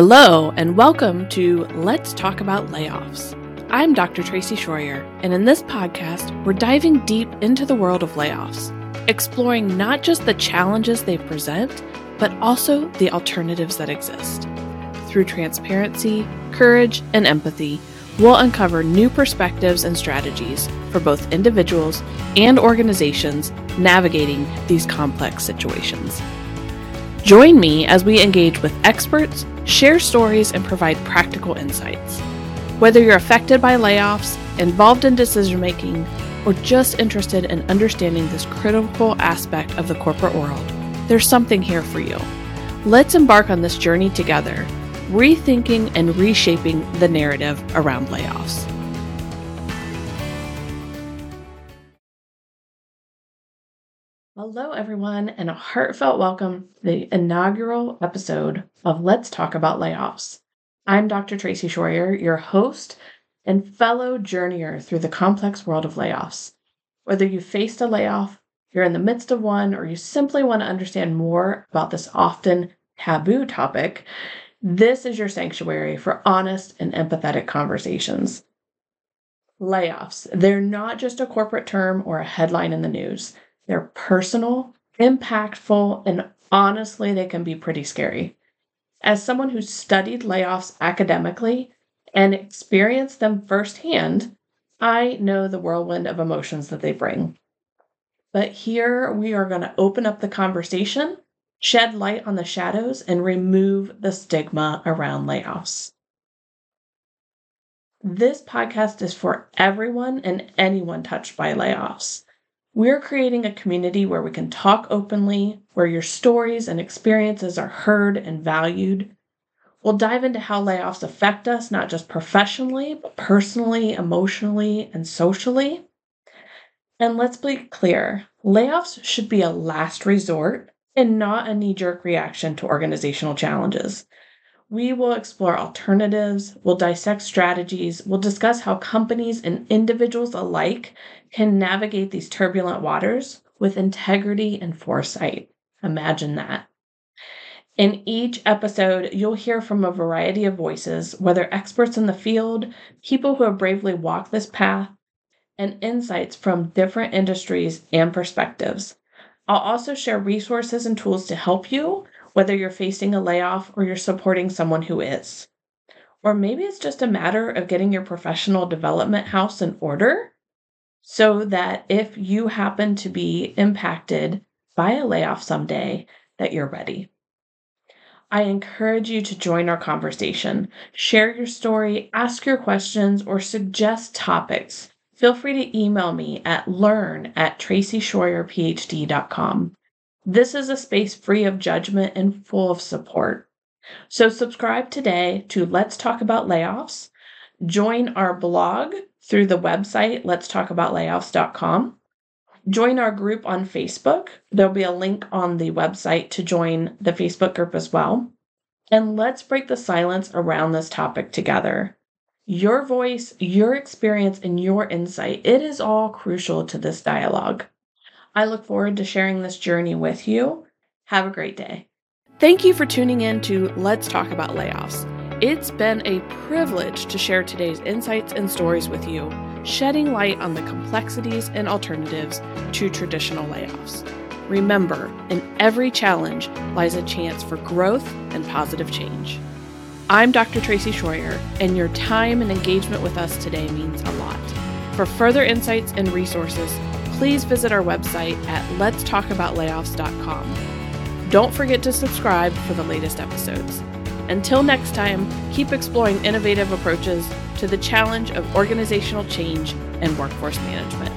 Hello, and welcome to Let's Talk About Layoffs. I'm Dr. Tracy Shroyer, and in this podcast, we're diving deep into the world of layoffs, exploring not just the challenges they present, but also the alternatives that exist. Through transparency, courage, and empathy, we'll uncover new perspectives and strategies for both individuals and organizations navigating these complex situations. Join me as we engage with experts, share stories, and provide practical insights. Whether you're affected by layoffs, involved in decision making, or just interested in understanding this critical aspect of the corporate world, there's something here for you. Let's embark on this journey together, rethinking and reshaping the narrative around layoffs. Hello, everyone, and a heartfelt welcome to the inaugural episode of Let's Talk About Layoffs. I'm Dr. Tracy Shroyer, your host and fellow journeyer through the complex world of layoffs. Whether you faced a layoff, you're in the midst of one, or you simply want to understand more about this often taboo topic, this is your sanctuary for honest and empathetic conversations. Layoffs, they're not just a corporate term or a headline in the news. They're personal, impactful, and honestly, they can be pretty scary. As someone who studied layoffs academically and experienced them firsthand, I know the whirlwind of emotions that they bring. But here we are going to open up the conversation, shed light on the shadows, and remove the stigma around layoffs. This podcast is for everyone and anyone touched by layoffs. We're creating a community where we can talk openly, where your stories and experiences are heard and valued. We'll dive into how layoffs affect us, not just professionally, but personally, emotionally, and socially. And let's be clear layoffs should be a last resort and not a knee jerk reaction to organizational challenges. We will explore alternatives, we'll dissect strategies, we'll discuss how companies and individuals alike can navigate these turbulent waters with integrity and foresight. Imagine that. In each episode, you'll hear from a variety of voices, whether experts in the field, people who have bravely walked this path, and insights from different industries and perspectives. I'll also share resources and tools to help you whether you're facing a layoff or you're supporting someone who is. Or maybe it's just a matter of getting your professional development house in order so that if you happen to be impacted by a layoff someday, that you're ready. I encourage you to join our conversation. Share your story, ask your questions, or suggest topics. Feel free to email me at learn at tracyshroyerphd.com. This is a space free of judgment and full of support. So, subscribe today to Let's Talk About Layoffs. Join our blog through the website, letstalkaboutlayoffs.com. Join our group on Facebook. There'll be a link on the website to join the Facebook group as well. And let's break the silence around this topic together. Your voice, your experience, and your insight, it is all crucial to this dialogue. I look forward to sharing this journey with you. Have a great day. Thank you for tuning in to Let's Talk About Layoffs. It's been a privilege to share today's insights and stories with you, shedding light on the complexities and alternatives to traditional layoffs. Remember, in every challenge lies a chance for growth and positive change. I'm Dr. Tracy Shroyer, and your time and engagement with us today means a lot. For further insights and resources, please visit our website at letstalkaboutlayoffs.com. Don't forget to subscribe for the latest episodes. Until next time, keep exploring innovative approaches to the challenge of organizational change and workforce management.